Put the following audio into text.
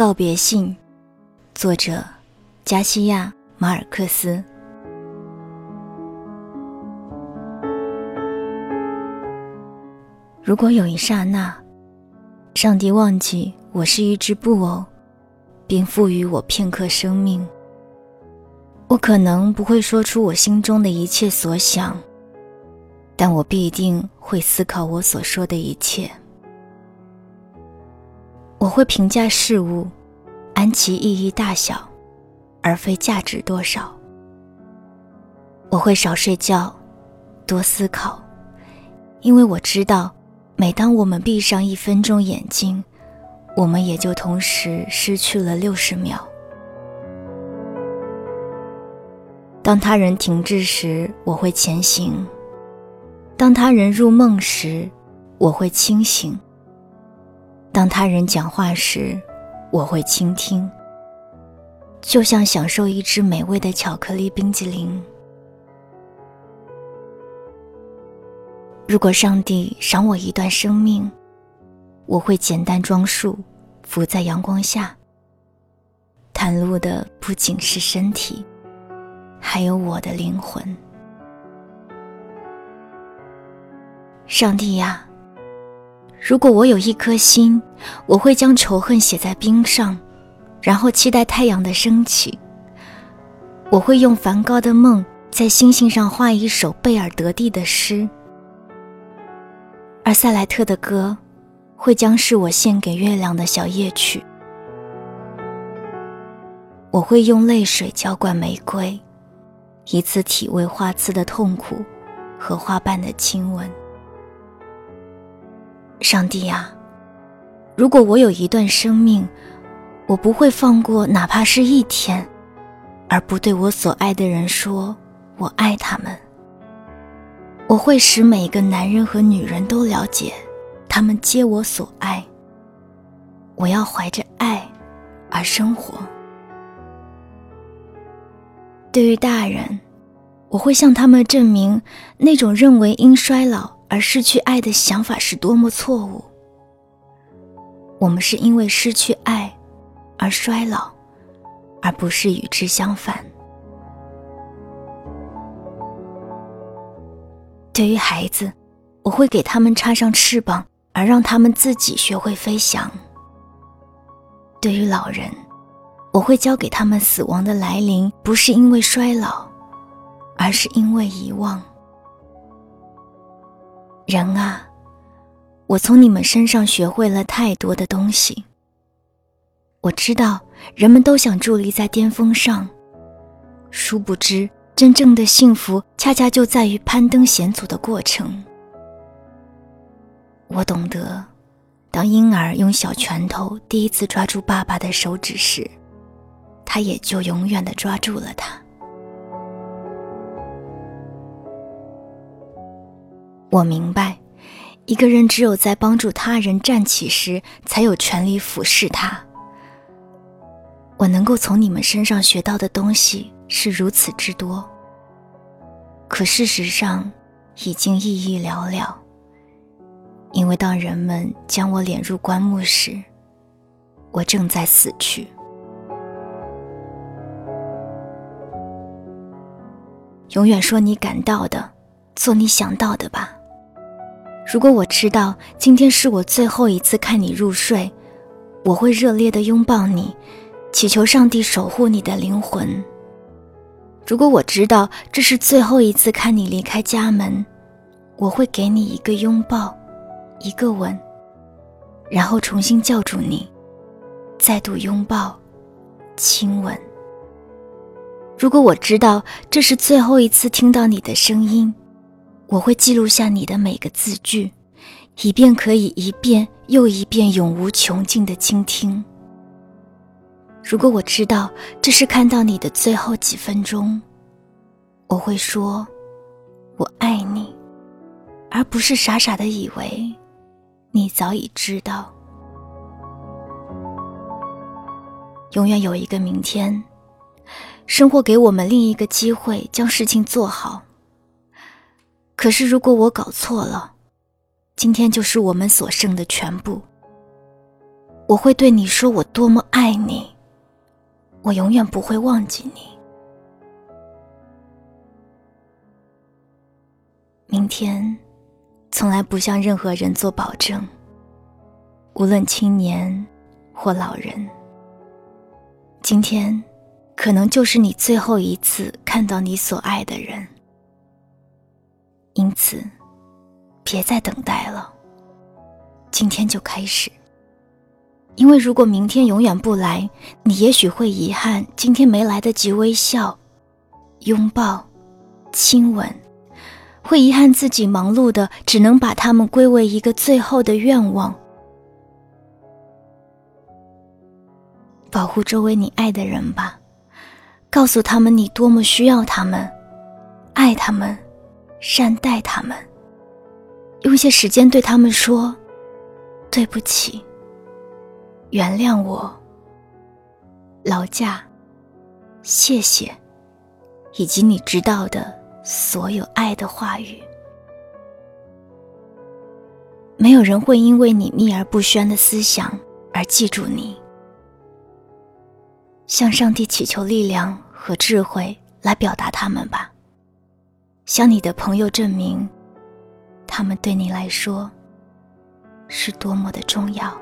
告别信，作者加西亚·马尔克斯。如果有一刹那，上帝忘记我是一只布偶，并赋予我片刻生命，我可能不会说出我心中的一切所想，但我必定会思考我所说的一切。我会评价事物，按其意义大小，而非价值多少。我会少睡觉，多思考，因为我知道，每当我们闭上一分钟眼睛，我们也就同时失去了六十秒。当他人停滞时，我会前行；当他人入梦时，我会清醒。当他人讲话时，我会倾听，就像享受一只美味的巧克力冰激凌。如果上帝赏我一段生命，我会简单装束，伏在阳光下。袒露的不仅是身体，还有我的灵魂。上帝呀！如果我有一颗心，我会将仇恨写在冰上，然后期待太阳的升起。我会用梵高的梦在星星上画一首贝尔德蒂的诗，而塞莱特的歌会将是我献给月亮的小夜曲。我会用泪水浇灌玫瑰，以此体味花刺的痛苦和花瓣的亲吻。上帝呀，如果我有一段生命，我不会放过哪怕是一天，而不对我所爱的人说“我爱他们”。我会使每个男人和女人都了解，他们皆我所爱。我要怀着爱而生活。对于大人，我会向他们证明那种认为因衰老。而失去爱的想法是多么错误！我们是因为失去爱而衰老，而不是与之相反。对于孩子，我会给他们插上翅膀，而让他们自己学会飞翔。对于老人，我会教给他们死亡的来临不是因为衰老，而是因为遗忘。人啊，我从你们身上学会了太多的东西。我知道人们都想伫立在巅峰上，殊不知真正的幸福恰恰就在于攀登险阻的过程。我懂得，当婴儿用小拳头第一次抓住爸爸的手指时，他也就永远的抓住了他。我明白，一个人只有在帮助他人站起时，才有权利俯视他。我能够从你们身上学到的东西是如此之多，可事实上已经意义寥寥。因为当人们将我敛入棺木时，我正在死去。永远说你感到的，做你想到的吧。如果我知道今天是我最后一次看你入睡，我会热烈的拥抱你，祈求上帝守护你的灵魂。如果我知道这是最后一次看你离开家门，我会给你一个拥抱，一个吻，然后重新叫住你，再度拥抱，亲吻。如果我知道这是最后一次听到你的声音。我会记录下你的每个字句，以便可以一遍又一遍永无穷尽的倾听。如果我知道这是看到你的最后几分钟，我会说“我爱你”，而不是傻傻的以为你早已知道。永远有一个明天，生活给我们另一个机会，将事情做好。可是，如果我搞错了，今天就是我们所剩的全部。我会对你说我多么爱你，我永远不会忘记你。明天，从来不向任何人做保证，无论青年或老人。今天，可能就是你最后一次看到你所爱的人，因此，别再等待了，今天就开始。因为如果明天永远不来，你也许会遗憾今天没来得及微笑、拥抱、亲吻，会遗憾自己忙碌的只能把他们归为一个最后的愿望。保护周围你爱的人吧，告诉他们你多么需要他们，爱他们，善待他们。用些时间对他们说：“对不起，原谅我，劳驾，谢谢，以及你知道的所有爱的话语。”没有人会因为你秘而不宣的思想而记住你。向上帝祈求力量和智慧来表达他们吧。向你的朋友证明，他们对你来说是多么的重要。